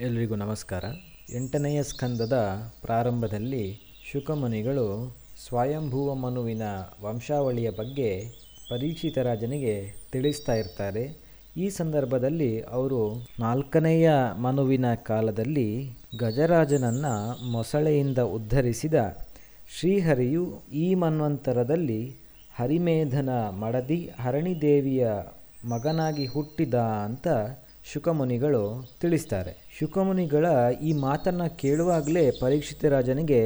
ಎಲ್ರಿಗೂ ನಮಸ್ಕಾರ. ಎಂಟನೆಯ ಸ್ಕಂದದ ಪ್ರಾರಂಭದಲ್ಲಿ ಶುಕಮುನಿಗಳು ಸ್ವಯಂಭೂವ ಮನುವಿನ ವಂಶಾವಳಿಯ ಬಗ್ಗೆ ಪರೀಕ್ಷಿತ ರಾಜನಿಗೆ ತಿಳಿಸ್ತಾ ಇರ್ತಾರೆ. ಈ ಸಂದರ್ಭದಲ್ಲಿ ಅವರು ನಾಲ್ಕನೆಯ ಮನುವಿನ ಕಾಲದಲ್ಲಿ ಗಜರಾಜನನ್ನು ಮೊಸಳೆಯಿಂದ ಉದ್ಧರಿಸಿದ ಶ್ರೀಹರಿಯು ಈ ಮನ್ವಂತರದಲ್ಲಿ ಹರಿಮೇಧನ ಮಡದಿ ಹರಣಿದೇವಿಯ ಮಗನಾಗಿ ಹುಟ್ಟಿದ ಅಂತ ಶುಕಮುನಿಗಳು ತಿಳಿಸ್ತಾರೆ. ಶುಕಮುನಿಗಳ ಈ ಮಾತನ್ನು ಕೇಳುವಾಗಲೇ ಪರೀಕ್ಷಿತ ರಾಜನಿಗೆ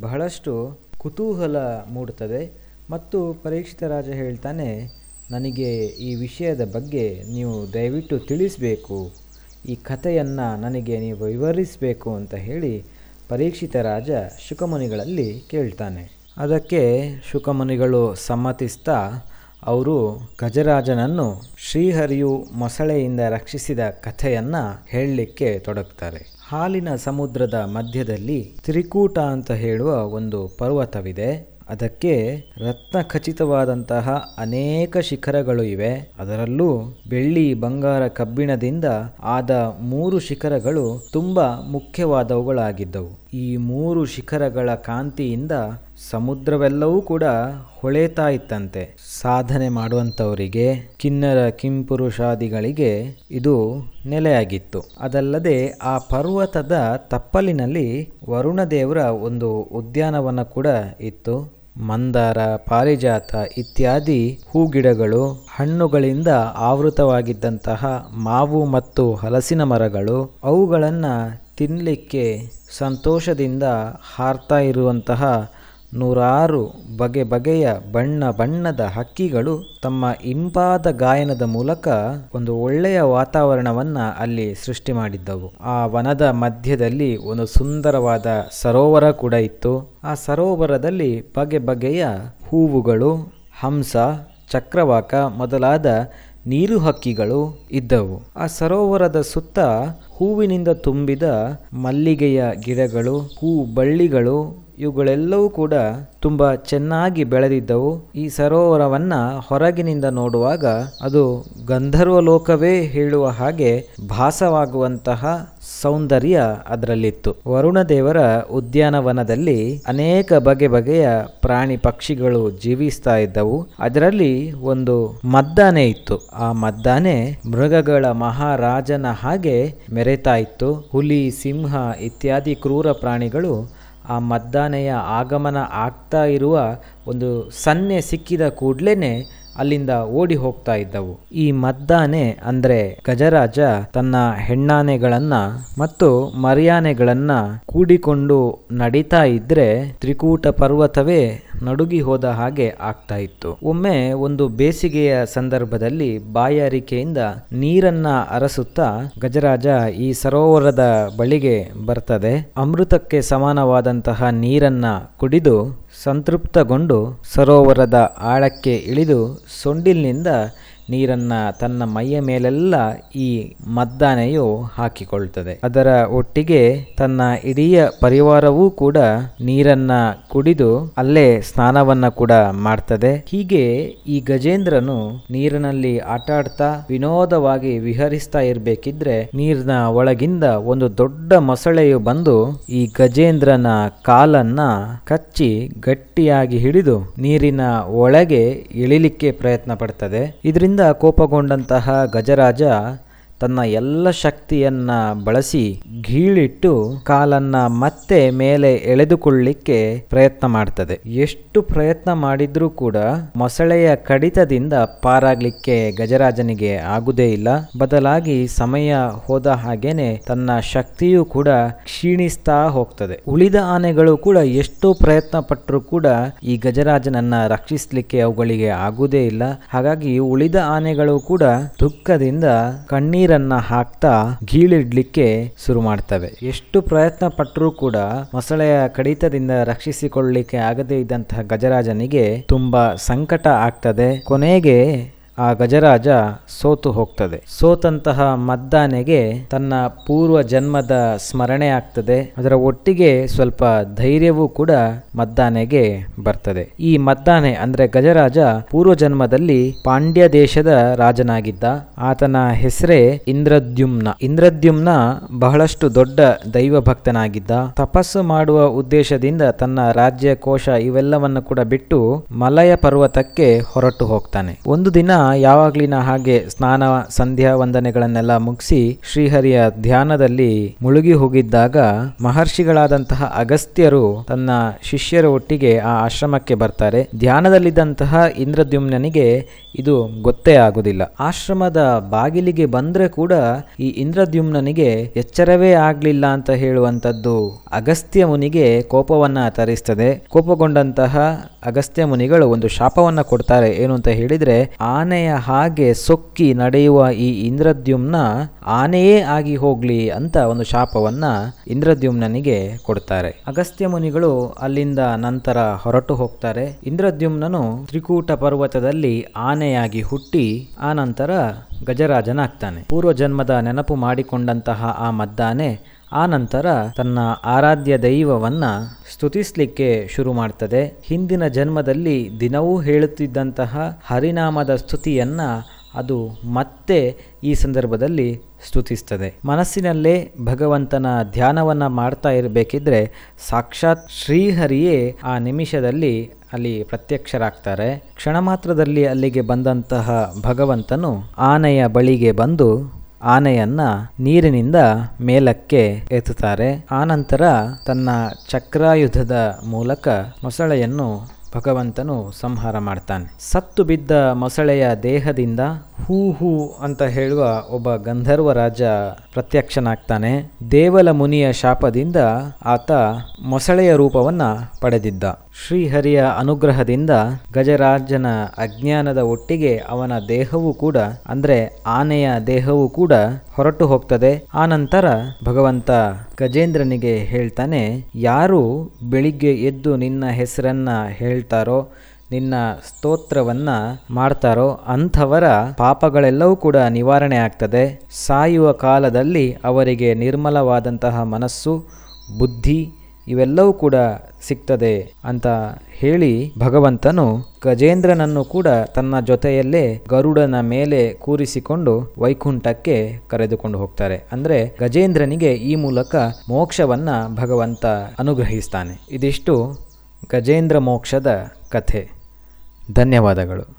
ಬಹಳಷ್ಟು ಕುತೂಹಲ ಮೂಡುತ್ತದೆ ಮತ್ತು ಪರೀಕ್ಷಿತ ರಾಜ ಹೇಳ್ತಾನೆ, ನನಗೆ ಈ ವಿಷಯದ ಬಗ್ಗೆ ನೀವು ದಯವಿಟ್ಟು ತಿಳಿಸಬೇಕು. ಈ ಕಥೆಯನ್ನು ನನಗೆ ನೀವು ವಿವರಿಸಬೇಕು ಅಂತ ಹೇಳಿ ಪರೀಕ್ಷಿತ ರಾಜ ಶುಕಮುನಿಗಳಲ್ಲಿ ಕೇಳ್ತಾನೆ. ಅದಕ್ಕೆ ಶುಕಮುನಿಗಳು ಸಮ್ಮತಿಸ್ತಾ ಅವರು ಗಜರಾಜನನ್ನು ಶ್ರೀಹರಿಯು ಮೊಸಳೆಯಿಂದ ರಕ್ಷಿಸಿದ ಕಥೆಯನ್ನು ಹೇಳಲಿಕ್ಕೆ ತೊಡಗ್ತಾರೆ. ಹಾಲಿನ ಸಮುದ್ರದ ಮಧ್ಯದಲ್ಲಿ ತ್ರಿಕೂಟ ಅಂತ ಹೇಳುವ ಒಂದು ಪರ್ವತವಿದೆ. ಅದಕ್ಕೆ ರತ್ನ ಖಚಿತವಾದಂತಹ ಅನೇಕ ಶಿಖರಗಳು ಇವೆ. ಅದರಲ್ಲೂ ಬೆಳ್ಳಿ ಬಂಗಾರ ಕಬ್ಬಿಣದಿಂದ ಆದ ಮೂರು ಶಿಖರಗಳು ತುಂಬ ಮುಖ್ಯವಾದವುಗಳಾಗಿದ್ದವು. ಈ ಮೂರು ಶಿಖರಗಳ ಕಾಂತಿಯಿಂದ ಸಮುದ್ರವೆಲ್ಲವೂ ಕೂಡ ಹೊಳೆತಾ ಇತ್ತಂತೆ. ಸಾಧನೆ ಮಾಡುವಂಥವರಿಗೆ, ಕಿನ್ನರ ಕಿಂಪುರುಷಾದಿಗಳಿಗೆ ಇದು ನೆಲೆಯಾಗಿತ್ತು. ಅದಲ್ಲದೆ ಆ ಪರ್ವತದ ತಪ್ಪಲಿನಲ್ಲಿ ವರುಣ ದೇವರ ಒಂದು ಉದ್ಯಾನವನ ಕೂಡ ಇತ್ತು. ಮಂದಾರ, ಪಾರಿಜಾತ ಇತ್ಯಾದಿ ಹೂಗಿಡಗಳು, ಹಣ್ಣುಗಳಿಂದ ಆವೃತವಾಗಿದ್ದಂತಹ ಮಾವು ಮತ್ತು ಹಲಸಿನ ಮರಗಳು, ಅವುಗಳನ್ನು ತಿನ್ನಲಿಕ್ಕೆ ಸಂತೋಷದಿಂದ ಹಾರ್ತಾ ಇರುವಂತಹ ನೂರಾರು ಬಗೆ ಬಗೆಯ ಬಣ್ಣ ಬಣ್ಣದ ಹಕ್ಕಿಗಳು ತಮ್ಮ ಇಂಪಾದ ಗಾಯನದ ಮೂಲಕ ಒಂದು ಒಳ್ಳೆಯ ವಾತಾವರಣವನ್ನು ಅಲ್ಲಿ ಸೃಷ್ಟಿ ಮಾಡಿದ್ದವು. ಆ ವನದ ಮಧ್ಯದಲ್ಲಿ ಒಂದು ಸುಂದರವಾದ ಸರೋವರ ಕೂಡ ಇತ್ತು. ಆ ಸರೋವರದಲ್ಲಿ ಬಗೆ ಬಗೆಯ ಹೂವುಗಳು, ಹಂಸ, ಚಕ್ರವಾಕ ಮೊದಲಾದ ನೀರು ಹಕ್ಕಿಗಳು ಇದ್ದವು. ಆ ಸರೋವರದ ಸುತ್ತ ಹೂವಿನಿಂದ ತುಂಬಿದ ಮಲ್ಲಿಗೆಯ ಗಿಡಗಳು ಹೂ ಬಳ್ಳಿಗಳು ಇವುಗಳೆಲ್ಲವೂ ಕೂಡ ತುಂಬ ಚೆನ್ನಾಗಿ ಬೆಳೆದಿದ್ದವು. ಈ ಸರೋವರವನ್ನು ಹೊರಗಿನಿಂದ ನೋಡುವಾಗ ಅದು ಗಂಧರ್ವ ಲೋಕವೇ ಹೇಳುವ ಹಾಗೆ ಭಾಸವಾಗುವಂತಹ ಸೌಂದರ್ಯ ಅದರಲ್ಲಿತ್ತು. ವರುಣದೇವರ ಉದ್ಯಾನವನದಲ್ಲಿ ಅನೇಕ ಬಗೆ ಬಗೆಯ ಪ್ರಾಣಿ ಪಕ್ಷಿಗಳು ಜೀವಿಸ್ತಾ ಇದ್ದವು. ಅದರಲ್ಲಿ ಒಂದು ಮದ್ದಾನೆ ಇತ್ತು. ಆ ಮದ್ದಾನೆ ಮೃಗಗಳ ಮಹಾರಾಜನ ಹಾಗೆ ಮೆರೆತಾ ಇತ್ತು. ಹುಲಿ, ಸಿಂಹ ಇತ್ಯಾದಿ ಕ್ರೂರ ಪ್ರಾಣಿಗಳು ಆ ಮದ್ದಾನೆಯ ಆಗಮನ ಆಗ್ತಾ ಇರುವ ಒಂದು ಸನ್ನೆ ಸಿಕ್ಕಿದ ಕೂಡ್ಲೇನೆ ಅಲ್ಲಿಂದ ಓಡಿ ಹೋಗ್ತಾ ಇದ್ದವು. ಈ ಮದ್ದಾನೆ ಅಂದ್ರೆ ಗಜರಾಜ ತನ್ನ ಹೆಣ್ಣಾನೆಗಳನ್ನ ಮತ್ತು ಮರಿಯಾನೆಗಳನ್ನ ಕೂಡಿಕೊಂಡು ನಡೀತಾ ಇದ್ರೆ ತ್ರಿಕೂಟ ಪರ್ವತವೇ ನಡುಗಿ ಹೋದ ಹಾಗೆ ಆಗ್ತಾ ಇತ್ತು. ಒಮ್ಮೆ ಒಂದು ಬೇಸಿಗೆಯ ಸಂದರ್ಭದಲ್ಲಿ ಬಾಯಾರಿಕೆಯಿಂದ ನೀರನ್ನ ಅರಸುತ್ತಾ ಗಜರಾಜ ಈ ಸರೋವರದ ಬಳಿಗೆ ಬರ್ತದೆ. ಅಮೃತಕ್ಕೆ ಸಮಾನವಾದಂತಹ ನೀರನ್ನ ಕುಡಿದು ಸಂತೃಪ್ತಗೊಂಡು ಸರೋವರದ ಆಳಕ್ಕೆ ಇಳಿದು ಸೊಂಡಿಲಿನಿಂದ ನೀರನ್ನ ತನ್ನ ಮೈಯ ಮೇಲೆಲ್ಲ ಈ ಮದ್ದಾನೆಯು ಹಾಕಿಕೊಳ್ತದೆ. ಅದರ ಒಟ್ಟಿಗೆ ತನ್ನ ಇಡೀ ಪರಿವಾರವೂ ಕೂಡ ನೀರನ್ನ ಕುಡಿದು ಅಲ್ಲೇ ಸ್ನಾನವನ್ನ ಕೂಡ ಮಾಡ್ತದೆ. ಹೀಗೆ ಈ ಗಜೇಂದ್ರನು ನೀರಿನಲ್ಲಿ ಆಟ ಆಡ್ತಾ ವಿನೋದವಾಗಿ ವಿಹರಿಸ್ತಾ ಇರ್ಬೇಕಿದ್ರೆ ನೀರಿನ ಒಳಗಿಂದ ಒಂದು ದೊಡ್ಡ ಮೊಸಳೆಯು ಬಂದು ಈ ಗಜೇಂದ್ರನ ಕಾಲನ್ನ ಕಚ್ಚಿ ಗಟ್ಟಿಯಾಗಿ ಹಿಡಿದು ನೀರಿನ ಒಳಗೆ ಇಳಿಲಿಕ್ಕೆ ಪ್ರಯತ್ನ ಪಡ್ತದೆ. ಇದರಿಂದ ಕೋಪಗೊಂಡಂತಹ ಗಜರಾಜ ತನ್ನ ಎಲ್ಲ ಶಕ್ತಿಯನ್ನ ಬಳಸಿ ಗೀಳಿಟ್ಟು ಕಾಲನ್ನ ಮತ್ತೆ ಮೇಲೆ ಎಳೆದುಕೊಳ್ಳಿಕ್ಕೆ ಪ್ರಯತ್ನ ಮಾಡ್ತದೆ. ಎಷ್ಟು ಪ್ರಯತ್ನ ಮಾಡಿದ್ರೂ ಕೂಡ ಮೊಸಳೆಯ ಕಡಿತದಿಂದ ಪಾರಾಗ್ಲಿಕ್ಕೆ ಗಜರಾಜನಿಗೆ ಆಗುದೇ ಇಲ್ಲ. ಬದಲಾಗಿ ಸಮಯ ಹೋದ ಹಾಗೇನೆ ತನ್ನ ಶಕ್ತಿಯೂ ಕೂಡ ಕ್ಷೀಣಿಸ್ತಾ ಹೋಗ್ತದೆ. ಉಳಿದ ಆನೆಗಳು ಕೂಡ ಎಷ್ಟೋ ಪ್ರಯತ್ನ ಪಟ್ಟರೂ ಕೂಡ ಈ ಗಜರಾಜನನ್ನ ರಕ್ಷಿಸ್ಲಿಕ್ಕೆ ಅವುಗಳಿಗೆ ಆಗುದೇ ಇಲ್ಲ. ಹಾಗಾಗಿ ಉಳಿದ ಆನೆಗಳು ಕೂಡ ದುಃಖದಿಂದ ಕಣ್ಣೀರ್ ನೀರನ್ನ ಹಾಕ್ತಾ ಗೀಳಿಡ್ಲಿಕ್ಕೆ ಶುರು ಮಾಡ್ತವೆ. ಎಷ್ಟು ಪ್ರಯತ್ನ ಪಟ್ಟರೂ ಕೂಡ ಮೊಸಳೆಯ ಕಡಿತದಿಂದ ರಕ್ಷಿಸಿಕೊಳ್ಳಲಿಕ್ಕೆ ಆಗದೇ ಇದ್ದಂತಹ ಗಜರಾಜನಿಗೆ ತುಂಬಾ ಸಂಕಟ ಆಗ್ತದೆ. ಕೊನೆಗೆ ಆ ಗಜರಾಜ ಸೋತು ಹೋಗ್ತದೆ. ಸೋತಂತಹ ಮದ್ದಾನೆಗೆ ತನ್ನ ಪೂರ್ವ ಜನ್ಮದ ಸ್ಮರಣೆ ಆಗ್ತದೆ. ಅದರ ಒಟ್ಟಿಗೆ ಸ್ವಲ್ಪ ಧೈರ್ಯವೂ ಕೂಡ ಮದ್ದಾನೆಗೆ ಬರ್ತದೆ. ಈ ಮದ್ದಾನೆ ಅಂದ್ರೆ ಗಜರಾಜ ಪೂರ್ವ ಜನ್ಮದಲ್ಲಿ ಪಾಂಡ್ಯ ದೇಶದ ರಾಜನಾಗಿದ್ದ. ಆತನ ಹೆಸರೇ ಇಂದ್ರದ್ಯುಮ್ನ. ಇಂದ್ರದ್ಯುಮ್ನ ಬಹಳಷ್ಟು ದೊಡ್ಡ ದೈವ ಭಕ್ತನಾಗಿದ್ದ ತಪಸ್ಸು ಮಾಡುವ ಉದ್ದೇಶದಿಂದ ತನ್ನ ರಾಜ್ಯ, ಕೋಶ ಇವೆಲ್ಲವನ್ನು ಕೂಡ ಬಿಟ್ಟು ಮಲಯ ಪರ್ವತಕ್ಕೆ ಹೊರಟು ಹೋಗ್ತಾನೆ. ಒಂದು ದಿನ ಯಾವಾಗ್ಲಿನ ಹಾಗೆ ಸ್ನಾನ, ಸಂಧ್ಯಾ ವಂದನೆಗಳನ್ನೆಲ್ಲ ಮುಗಿಸಿ ಶ್ರೀಹರಿಯ ಧ್ಯಾನದಲ್ಲಿ ಮುಳುಗಿ ಹೋಗಿದ್ದಾಗ ಮಹರ್ಷಿಗಳಾದಂತಹ ಅಗಸ್ತ್ಯರು ತನ್ನ ಶಿಷ್ಯರ ಒಟ್ಟಿಗೆ ಆ ಆಶ್ರಮಕ್ಕೆ ಬರ್ತಾರೆ. ಧ್ಯಾನದಲ್ಲಿದ್ದಂತಹ ಇಂದ್ರದ್ಯುಮ್ನನಿಗೆ ಇದು ಗೊತ್ತೇ ಆಗುದಿಲ್ಲ. ಆಶ್ರಮದ ಬಾಗಿಲಿಗೆ ಬಂದ್ರೆ ಕೂಡ ಈ ಇಂದ್ರದ್ಯುಮ್ನನಿಗೆ ಎಚ್ಚರವೇ ಆಗ್ಲಿಲ್ಲ ಅಂತ ಹೇಳುವಂತದ್ದು ಅಗಸ್ತ್ಯ ಮುನಿಗೆ ಕೋಪವನ್ನ ತರಿಸ್ತದೆ. ಕೋಪಗೊಂಡಂತಹ ಅಗಸ್ತ್ಯ ಮುನಿಗಳು ಒಂದು ಶಾಪವನ್ನ ಕೊಡ್ತಾರೆ. ಏನು ಅಂತ ಹೇಳಿದ್ರೆ ಆನೆಯ ಹಾಗೆ ಸೊಕ್ಕಿ ನಡೆಯುವ ಈ ಇಂದ್ರದ್ಯುಮ್ನ ಆನೆಯೇ ಆಗಿ ಹೋಗ್ಲಿ ಅಂತ ಒಂದು ಶಾಪವನ್ನ ಇಂದ್ರದ್ಯುಮ್ನನಿಗೆ ಕೊಡ್ತಾರೆ. ಅಗಸ್ತ್ಯ ಮುನಿಗಳು ಅಲ್ಲಿಂದ ನಂತರ ಹೊರಟು ಹೋಗ್ತಾರೆ. ಇಂದ್ರದ್ಯುಮ್ನನು ತ್ರಿಕೂಟ ಪರ್ವತದಲ್ಲಿ ಆನೆಯಾಗಿ ಹುಟ್ಟಿ ಆ ನಂತರ ಗಜರಾಜನಾಗ್ತಾನೆ. ಪೂರ್ವ ಜನ್ಮದ ನೆನಪು ಮಾಡಿಕೊಂಡಂತಹ ಆ ಮದ್ದಾನೆ ಆ ನಂತರ ತನ್ನ ಆರಾಧ್ಯ ದೈವವನ್ನ ಸ್ತುತಿಸ್ಲಿಕ್ಕೆ ಶುರು ಮಾಡ್ತದೆ. ಹಿಂದಿನ ಜನ್ಮದಲ್ಲಿ ದಿನವೂ ಹೇಳುತ್ತಿದ್ದಂತಹ ಹರಿನಾಮದ ಸ್ತುತಿಯನ್ನ ಅದು ಮತ್ತೆ ಈ ಸಂದರ್ಭದಲ್ಲಿ ಸ್ತುತಿಸ್ತದೆ. ಮನಸ್ಸಿನಲ್ಲೇ ಭಗವಂತನ ಧ್ಯಾನವನ್ನ ಮಾಡ್ತಾ ಇರಬೇಕಿದ್ರೆ ಸಾಕ್ಷಾತ್ ಶ್ರೀಹರಿಯೇ ಆ ನಿಮಿಷದಲ್ಲಿ ಅಲ್ಲಿ ಪ್ರತ್ಯಕ್ಷರಾಗ್ತಾರೆ. ಕ್ಷಣ ಮಾತ್ರದಲ್ಲಿ ಅಲ್ಲಿಗೆ ಬಂದಂತಹ ಭಗವಂತನು ಆನೆಯ ಬಳಿಗೆ ಬಂದು ಆನೆಯನ್ನ ನೀರಿನಿಂದ ಮೇಲಕ್ಕೆ ಎತ್ತುತ್ತಾರೆ. ಆನಂತರ ತನ್ನ ಚಕ್ರಾಯುಧದ ಮೂಲಕ ಮೊಸಳೆಯನ್ನು ಭಗವಂತನು ಸಂಹಾರ ಮಾಡ್ತಾನೆ. ಸತ್ತು ಬಿದ್ದ ಮೊಸಳೆಯ ದೇಹದಿಂದ ಹೂ ಹೂ ಅಂತ ಹೇಳುವ ಒಬ್ಬ ಗಂಧರ್ವ ರಾಜ ಪ್ರತ್ಯಕ್ಷನಾಗ್ತಾನೆ. ದೇವಲ ಮುನಿಯ ಶಾಪದಿಂದ ಆತ ಮೊಸಳೆಯ ರೂಪವನ್ನ ಪಡೆದಿದ್ದ. ಶ್ರೀಹರಿಯ ಅನುಗ್ರಹದಿಂದ ಗಜರಾಜನ ಅಜ್ಞಾನದ ಒಟ್ಟಿಗೆ ಅವನ ದೇಹವೂ ಕೂಡ, ಅಂದರೆ ಆನೆಯ ದೇಹವೂ ಕೂಡ ಹೊರಟು ಹೋಗ್ತದೆ. ಆನಂತರ ಭಗವಂತ ಗಜೇಂದ್ರನಿಗೆ ಹೇಳ್ತಾನೆ, ಯಾರು ಬೆಳಿಗ್ಗೆ ಎದ್ದು ನಿನ್ನ ಹೆಸರನ್ನ ಹೇಳ್ತಾರೋ, ನಿನ್ನ ಸ್ತೋತ್ರವನ್ನ ಮಾಡ್ತಾರೋ, ಅಂಥವರ ಪಾಪಗಳೆಲ್ಲವೂ ಕೂಡ ನಿವಾರಣೆ ಆಗ್ತದೆ. ಸಾಯುವ ಕಾಲದಲ್ಲಿ ಅವರಿಗೆ ನಿರ್ಮಲವಾದಂತಹ ಮನಸ್ಸು, ಬುದ್ಧಿ ಇವೆಲ್ಲವೂ ಕೂಡ ಸಿಗ್ತದೆ ಅಂತ ಹೇಳಿ ಭಗವಂತನು ಗಜೇಂದ್ರನನ್ನು ಕೂಡ ತನ್ನ ಜೊತೆಯಲ್ಲೇ ಗರುಡನ ಮೇಲೆ ಕೂರಿಸಿಕೊಂಡು ವೈಕುಂಠಕ್ಕೆ ಕರೆದುಕೊಂಡು ಹೋಗ್ತಾರೆ. ಅಂದ್ರೆ ಗಜೇಂದ್ರನಿಗೆ ಈ ಮೂಲಕ ಮೋಕ್ಷವನ್ನ ಭಗವಂತ ಅನುಗ್ರಹಿಸ್ತಾನೆ. ಇದಿಷ್ಟು ಗಜೇಂದ್ರ ಮೋಕ್ಷದ ಕಥೆ. ಧನ್ಯವಾದಗಳು.